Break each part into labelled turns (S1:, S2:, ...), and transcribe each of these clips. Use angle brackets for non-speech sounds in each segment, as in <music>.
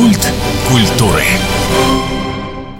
S1: Культ культуры.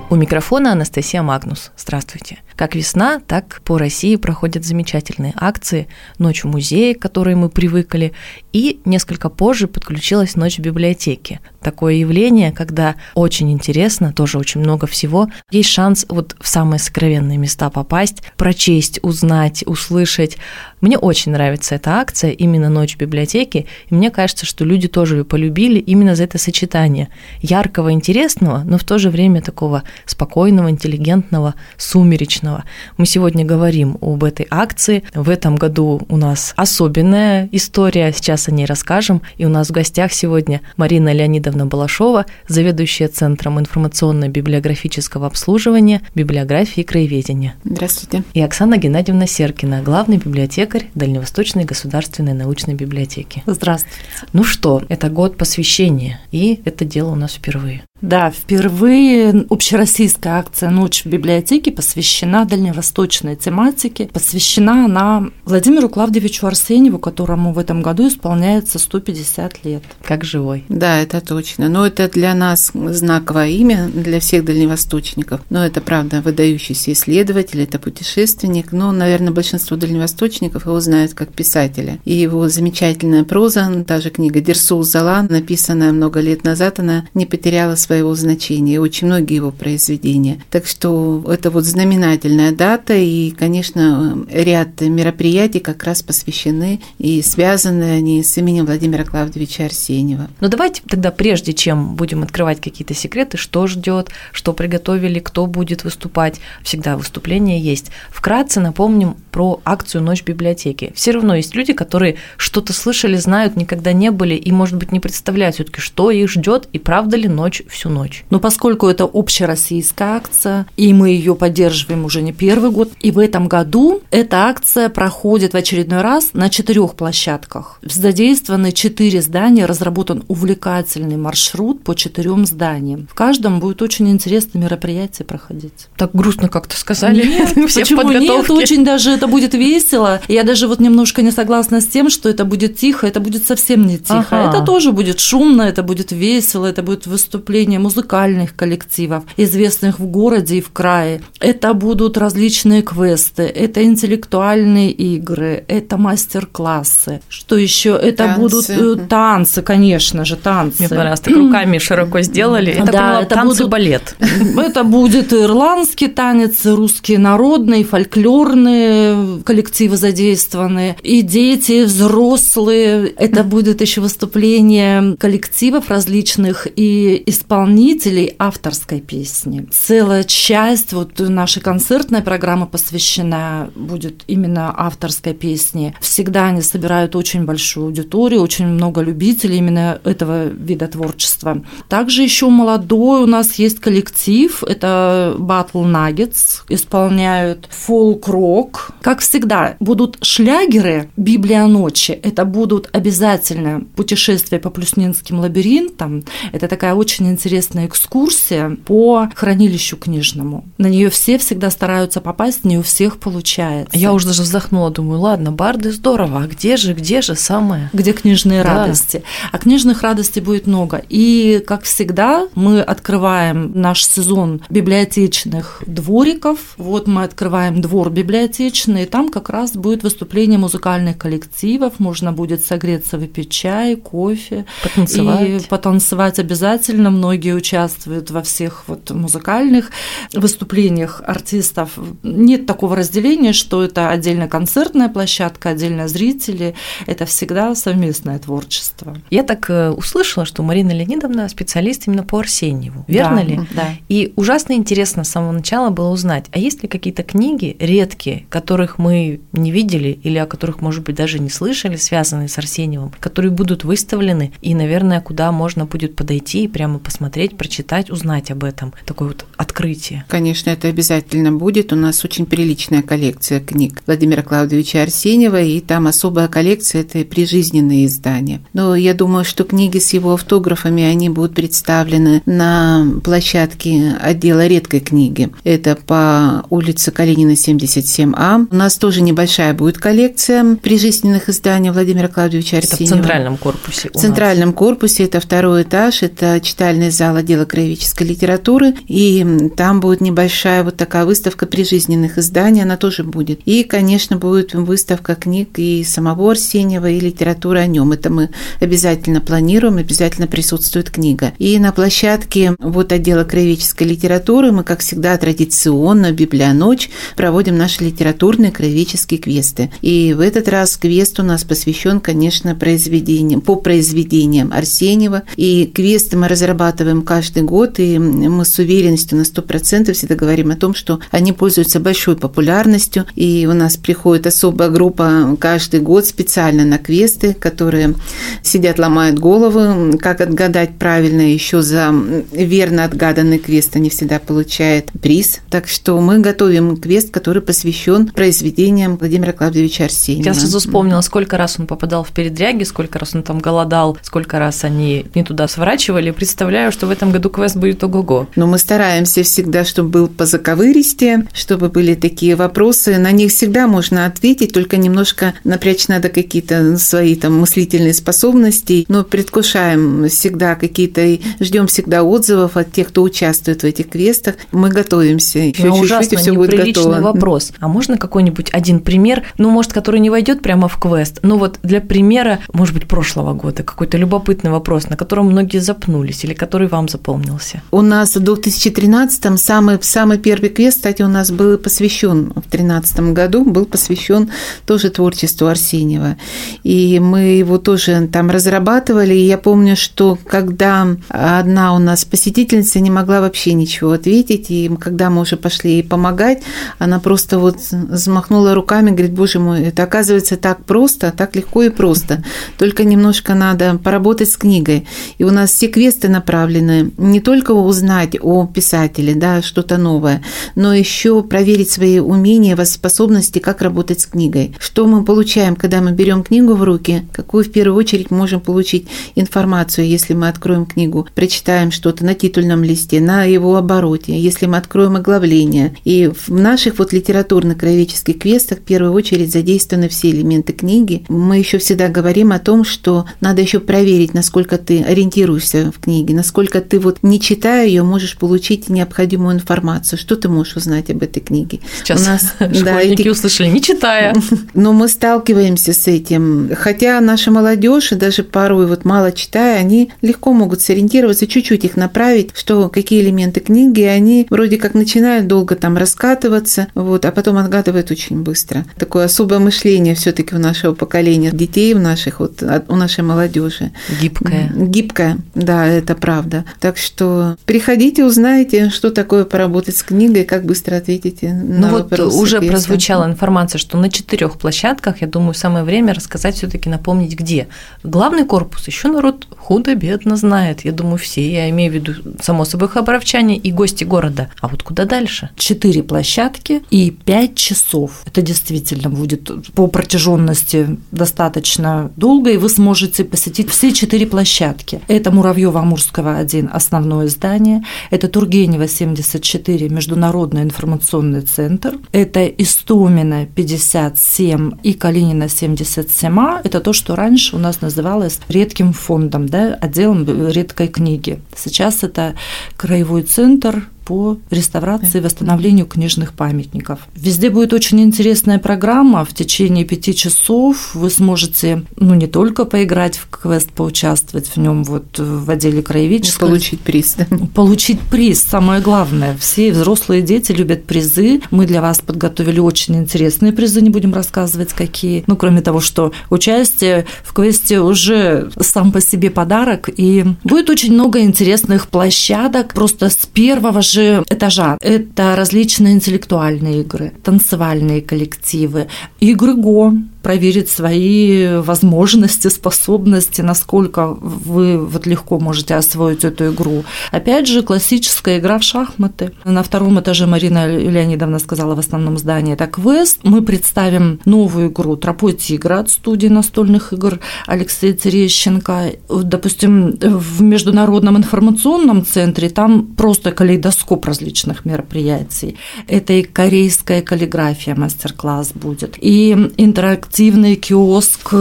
S2: У микрофона Анастасия Магнус. Здравствуйте. Как весна, так по России проходят замечательные акции «Ночь в музее», к которой мы привыкли, и несколько позже подключилась «Ночь в библиотеке». Такое явление, когда очень интересно, тоже очень много всего, есть шанс вот в самые сокровенные места попасть, прочесть, узнать, услышать. Мне очень нравится эта акция, именно «Ночь в библиотеке», и мне кажется, что люди тоже ее полюбили именно за это сочетание яркого, интересного, но в то же время такого спокойного, интеллигентного, сумеречного. Мы сегодня говорим об этой акции. В этом году у нас особенная история, сейчас о ней расскажем. И у нас в гостях сегодня Марина Леонидовна Балашова, заведующая Центром информационно-библиографического обслуживания, библиографии и краеведения.
S3: Здравствуйте.
S2: И Оксана Геннадьевна Серкина, главный библиотекарь Дальневосточной государственной научной библиотеки.
S3: Здравствуйте.
S2: Ну что, это год посвящения, и это дело у нас впервые.
S3: Да, впервые общероссийская акция «Ночь в библиотеке» посвящена дальневосточной тематике. Посвящена она Владимиру Клавдевичу Арсеньеву, которому в этом году исполняется 150 лет.
S2: Как живой.
S4: Да, это точно. Но это для нас знаковое имя, для всех дальневосточников. Но это, правда, выдающийся исследователь, это путешественник. Но, наверное, большинство дальневосточников его знают как писателя. И его замечательная проза, та же книга «Дерсул Зала», написанная много лет назад, она не потеряла своего значения, очень многие его произведения. Так что это вот знаменательная дата, и, конечно, ряд мероприятий как раз посвящены и связаны они с именем Владимира Клавдевича Арсеньева.
S2: Ну давайте тогда, прежде чем будем открывать какие-то секреты, что ждет, что приготовили, кто будет выступать, всегда выступление есть. Вкратце напомним про акцию «Ночь библиотеки». Все равно есть люди, которые что-то слышали, знают, никогда не были и, может быть, не представляют все-таки, что их ждет и правда ли ночь всю ночь.
S3: Но поскольку это общероссийская акция, и мы ее поддерживаем уже не первый год, и в этом году эта акция проходит в очередной раз на четырех площадках. Задействованы четыре здания, разработан увлекательный маршрут по четырем зданиям. В каждом будет очень интересное мероприятие проходить.
S2: Так грустно как-то сказали.
S3: Нет, <laughs> Все почему нет? Очень даже это будет весело. Я даже вот немножко не согласна с тем, что это будет тихо, это будет совсем не тихо. Ага. Это тоже будет шумно, это будет весело, это будет выступление выступления музыкальных коллективов, известных в городе и в крае. Это будут различные квесты, это интеллектуальные игры, это мастер-классы. Что еще? Это танцы. будут э, танцы, конечно же, танцы.
S2: Мне понравилось, так руками <clears throat> широко сделали. Это, да, это танцы будут, балет. <laughs>
S3: Это будет ирландский танец, русские народные, фольклорные коллективы задействованы, и дети, взрослые. Это будет еще выступление коллективов различных и исполнителей исполнителей авторской песни. Целая часть вот нашей концертной программы посвящена будет именно авторской песне. Всегда они собирают очень большую аудиторию, очень много любителей именно этого вида творчества. Также еще молодой у нас есть коллектив, это Battle Nuggets, исполняют фолк-рок. Как всегда, будут шлягеры Библия ночи, это будут обязательно путешествия по Плюснинским лабиринтам. Это такая очень интересная экскурсия по хранилищу книжному. На нее все всегда стараются попасть, не у всех получается.
S2: Я уже даже вздохнула, думаю, ладно, барды здорово, а где же, где же самое?
S3: Где книжные да. радости? А книжных радостей будет много. И, как всегда, мы открываем наш сезон библиотечных двориков. Вот мы открываем двор библиотечный, и там как раз будет выступление музыкальных коллективов, можно будет согреться, выпить чай, кофе.
S2: Потанцевать.
S3: И потанцевать обязательно многие участвуют во всех вот музыкальных выступлениях артистов. Нет такого разделения, что это отдельно концертная площадка, отдельно зрители. Это всегда совместное творчество.
S2: Я так э, услышала, что Марина Леонидовна специалист именно по Арсеньеву. Верно
S3: да,
S2: ли?
S3: Да.
S2: И ужасно интересно с самого начала было узнать, а есть ли какие-то книги редкие, которых мы не видели или о которых, может быть, даже не слышали, связанные с Арсеньевым, которые будут выставлены и, наверное, куда можно будет подойти и прямо посмотреть, прочитать, узнать об этом. Такое вот открытие.
S4: Конечно, это обязательно будет. У нас очень приличная коллекция книг Владимира Клавдовича Арсеньева, и там особая коллекция – это прижизненные издания. Но я думаю, что книги с его автографами, они будут представлены на площадке отдела редкой книги. Это по улице Калинина, 77А. У нас тоже небольшая будет коллекция прижизненных изданий Владимира Клавдовича Арсеньева.
S2: Это в центральном корпусе.
S4: В центральном корпусе это второй этаж, это читальное актовый зал отдела краеведческой литературы, и там будет небольшая вот такая выставка прижизненных изданий, она тоже будет. И, конечно, будет выставка книг и самого Арсеньева, и литературы о нем. Это мы обязательно планируем, обязательно присутствует книга. И на площадке вот отдела краеведческой литературы мы, как всегда, традиционно, Библионочь, проводим наши литературные краеведческие квесты. И в этот раз квест у нас посвящен, конечно, произведениям, по произведениям Арсеньева. И квесты мы разрабатываем каждый год, и мы с уверенностью на 100% всегда говорим о том, что они пользуются большой популярностью, и у нас приходит особая группа каждый год специально на квесты, которые сидят, ломают головы, как отгадать правильно, еще за верно отгаданный квест они всегда получают приз. Так что мы готовим квест, который посвящен произведениям Владимира Клавдевича Арсеньева.
S2: Я сразу вспомнила, сколько раз он попадал в передряги, сколько раз он там голодал, сколько раз они не туда сворачивали. Представляю, что в этом году квест будет ого-го.
S4: Но мы стараемся всегда, чтобы был по заковыристе, чтобы были такие вопросы. На них всегда можно ответить, только немножко напрячь надо какие-то свои там мыслительные способности. Но предвкушаем всегда какие-то, ждем всегда отзывов от тех, кто участвует в этих квестах. Мы готовимся.
S2: Еще ну, чуть-чуть, и все будет готово. вопрос. А можно какой-нибудь один пример, ну, может, который не войдет прямо в квест, ну вот для примера, может быть, прошлого года, какой-то любопытный вопрос, на котором многие запнулись или который вам запомнился?
S4: У нас в 2013-м самый, самый первый квест, кстати, у нас был посвящен в 2013 году, был посвящен тоже творчеству Арсеньева. И мы его тоже там разрабатывали. И я помню, что когда одна у нас посетительница не могла вообще ничего ответить, и когда мы уже пошли ей помогать, она просто вот взмахнула руками, говорит, боже мой, это оказывается так просто, так легко и просто. Только немножко надо поработать с книгой. И у нас все квесты направлены не только узнать о писателе, да, что-то новое, но еще проверить свои умения, способности, как работать с книгой. Что мы получаем, когда мы берем книгу в руки, какую в первую очередь можем получить информацию, если мы откроем книгу, прочитаем что-то на титульном листе, на его обороте, если мы откроем оглавление. И в наших вот литературных краеведческих квестах в первую очередь задействованы все элементы книги. Мы еще всегда говорим о том, что надо еще проверить, насколько ты ориентируешься в книге, насколько ты вот не читая ее можешь получить необходимую информацию, что ты можешь узнать об этой книге.
S2: Сейчас У нас, <laughs> да, эти... услышали, не читая. <laughs>
S4: Но мы сталкиваемся с этим. Хотя наша молодежь, даже порой вот мало читая, они легко могут сориентироваться, чуть-чуть их направить, что какие элементы книги, они вроде как начинают долго там раскатываться, вот, а потом отгадывают очень быстро. Такое особое мышление все-таки у нашего поколения детей, у наших вот у нашей молодежи.
S2: Гибкое.
S4: Гибкое, да, это правда. Так что приходите, узнаете, что такое поработать с книгой, как быстро ответите
S2: ну на вот вопросы. Уже песен. прозвучала информация, что на четырех площадках, я думаю, самое время рассказать все-таки напомнить, где. Главный корпус еще народ худо-бедно знает. Я думаю, все. Я имею в виду, само собой, хабаровчане и гости города. А вот куда дальше?
S3: Четыре площадки и пять часов. Это действительно будет по протяженности достаточно долго, и вы сможете посетить все четыре площадки. Это Муравьева-Амурского 1 основное здание, это Тургенева 74 Международный информационный центр, это Истомина 57 и Калинина 77 это то, что раньше у нас называлось редким фондом, да, отделом редкой книги. Сейчас это краевой центр по реставрации и восстановлению книжных памятников. Везде будет очень интересная программа. В течение пяти часов вы сможете, ну, не только поиграть в квест, поучаствовать в нем вот в отделе краеведческого.
S4: Получить приз, да?
S3: Получить приз, самое главное. Все взрослые дети любят призы. Мы для вас подготовили очень интересные призы, не будем рассказывать, какие. Ну, кроме того, что участие в квесте уже сам по себе подарок, и будет очень много интересных площадок. Просто с первого же же этажа. Это различные интеллектуальные игры, танцевальные коллективы, игры ГО, проверить свои возможности, способности, насколько вы вот легко можете освоить эту игру. Опять же, классическая игра в шахматы. На втором этаже Марина Леонидовна сказала в основном здании это квест. Мы представим новую игру «Тропой тигра» от студии настольных игр Алексея Терещенко. Допустим, в Международном информационном центре там просто калейдоскоп скоп различных мероприятий. Это и корейская каллиграфия мастер-класс будет, и интерактивный киоск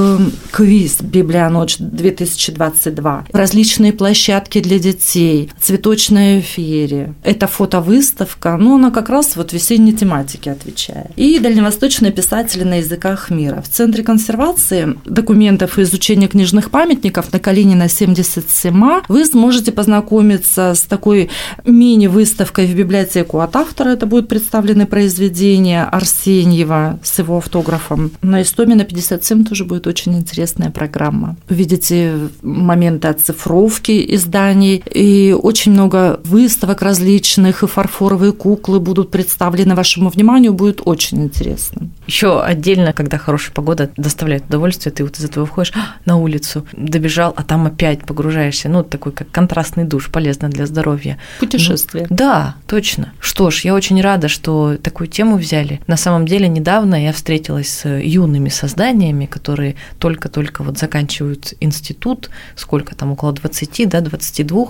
S3: квиз «Библионочь 2022», различные площадки для детей, цветочная ферия. Это фотовыставка, но она как раз вот весенней тематике отвечает. И дальневосточные писатели на языках мира. В Центре консервации документов и изучения книжных памятников на Калинина 77 вы сможете познакомиться с такой мини-выставкой в библиотеку от автора. Это будут представлены произведения Арсеньева с его автографом. На Истомина 57 тоже будет очень интересная программа. Увидите моменты оцифровки изданий и очень много выставок различных, и фарфоровые куклы будут представлены вашему вниманию, будет очень интересно.
S2: Еще отдельно, когда хорошая погода доставляет удовольствие, ты вот из этого выходишь «А, на улицу, добежал, а там опять погружаешься. Ну, такой как контрастный душ, полезно для здоровья.
S3: Путешествие.
S2: Ну, да, точно. Что ж, я очень рада, что такую тему взяли. На самом деле, недавно я встретилась с юными созданиями, которые только-только вот заканчивают институт, сколько там, около 20, да, 22,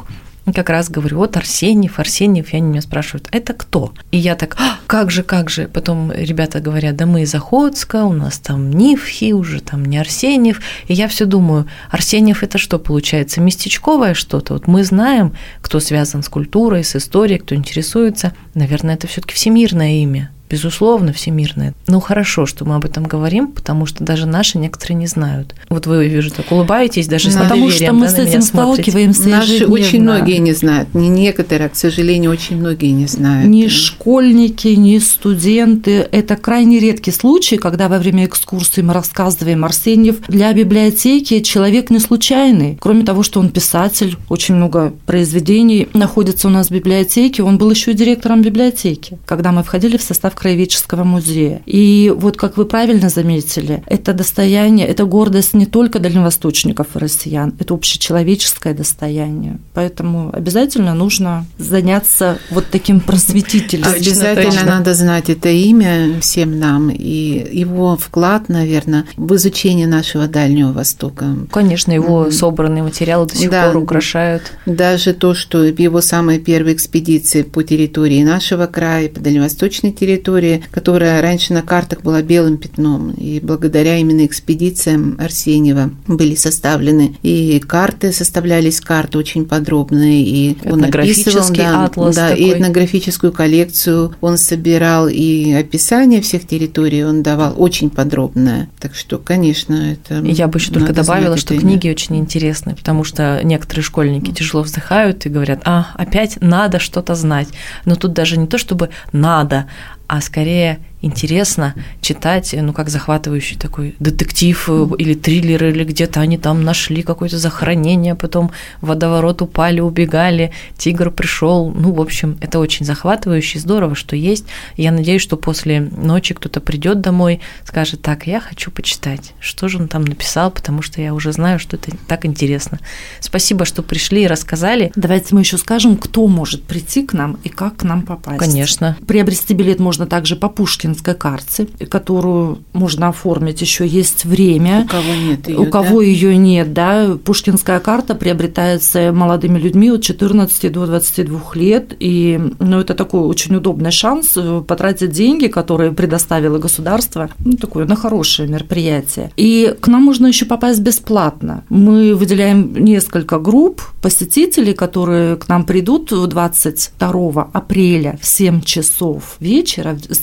S2: как раз говорю, вот Арсеньев, Арсеньев, и они меня спрашивают, это кто? И я так, а, как же, как же? Потом ребята говорят, да мы из Охотска, у нас там Нивхи, уже там не Арсеньев. И я все думаю, Арсеньев это что получается, местечковое что-то? Вот мы знаем, кто связан с культурой, с историей, кто интересуется. Наверное, это все таки всемирное имя безусловно, всемирное. Ну, хорошо, что мы об этом говорим, потому что даже наши некоторые не знают. Вот вы, вижу, так улыбаетесь, даже с
S3: Потому что мы
S2: да,
S3: с этим сталкиваемся
S4: Наши
S3: ежедневно.
S4: очень многие не знают. Не некоторые, а, к сожалению, очень многие не знают.
S3: Ни школьники, ни студенты. Это крайне редкий случай, когда во время экскурсии мы рассказываем Арсеньев. Для библиотеки человек не случайный. Кроме того, что он писатель, очень много произведений находится у нас в библиотеке, он был еще и директором библиотеки. Когда мы входили в состав краеведческого музея. И вот, как вы правильно заметили, это достояние, это гордость не только дальневосточников и россиян, это общечеловеческое достояние. Поэтому обязательно нужно заняться вот таким просветительством.
S4: Обязательно
S2: точно.
S4: надо знать это имя всем нам и его вклад, наверное, в изучение нашего Дальнего Востока.
S2: Конечно, его
S4: Мгм.
S2: собранные материалы до сих
S4: Да.
S2: пор украшают.
S4: Даже то, что в его самой первой экспедиции по территории нашего края, по дальневосточной территории, которая раньше на картах была белым пятном, и благодаря именно экспедициям Арсеньева были составлены и карты, составлялись карты очень подробные, и он описывал, да,
S2: атлас
S4: да, и
S2: такой.
S4: этнографическую коллекцию он собирал, и описание всех территорий он давал очень подробное. Так что, конечно, это...
S2: И Я бы еще только добавила, что
S4: это
S2: книги очень интересны, потому что некоторые школьники тяжело вздыхают и говорят, а, опять надо что-то знать. Но тут даже не то, чтобы надо, а скорее интересно читать, ну, как захватывающий такой детектив э, или триллер, или где-то они там нашли какое-то захоронение, потом в водоворот упали, убегали, тигр пришел. Ну, в общем, это очень захватывающе, здорово, что есть. Я надеюсь, что после ночи кто-то придет домой, скажет, так, я хочу почитать, что же он там написал, потому что я уже знаю, что это так интересно. Спасибо, что пришли и рассказали.
S3: Давайте мы еще скажем, кто может прийти к нам и как к нам попасть.
S2: Конечно.
S3: Приобрести билет можно также по Пушкинской карте, которую можно оформить. Еще есть время.
S4: У кого нет её,
S3: У кого
S4: да?
S3: ее нет, да, Пушкинская карта приобретается молодыми людьми от 14 до 22 лет, и ну, это такой очень удобный шанс э, потратить деньги, которые предоставило государство, ну, такое на хорошее мероприятие. И к нам можно еще попасть бесплатно. Мы выделяем несколько групп посетителей, которые к нам придут 22 апреля в 7 часов вечера с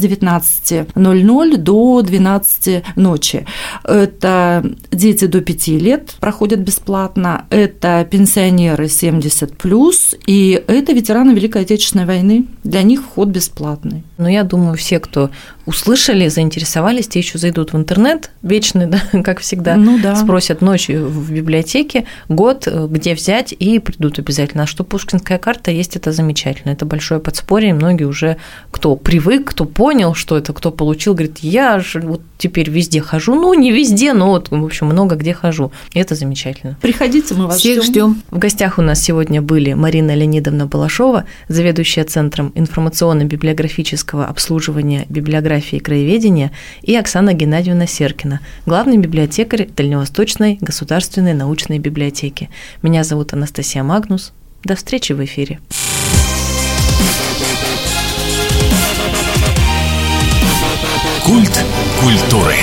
S3: 19.00 до 12 ночи. Это дети до 5 лет проходят бесплатно, это пенсионеры 70 плюс, и это ветераны Великой Отечественной войны. Для них вход бесплатный.
S2: Но я думаю, все, кто услышали, заинтересовались, те еще зайдут в интернет, вечный, <laughs> да, как всегда,
S3: Ну да.
S2: спросят ночью в библиотеке, год, э, где взять, и придут обязательно. А что Пушкинская карта есть, это замечательно. Это большое подспорье, многие уже, кто привык, кто понял, что это, кто получил, говорит, я же вот теперь везде хожу, ну, не везде, но вот, в общем, много где хожу. И это замечательно.
S3: Приходите, мы вас
S4: Всех
S3: ждем.
S4: ждем.
S2: В гостях у нас сегодня были Марина Леонидовна Балашова, заведующая Центром информационно-библиографического обслуживания библиографии и краеведения, и Оксана Геннадьевна Серкина, главный библиотекарь Дальневосточной государственной научной библиотеки. Меня зовут Анастасия Магнус. До встречи в эфире.
S1: Культ культуры.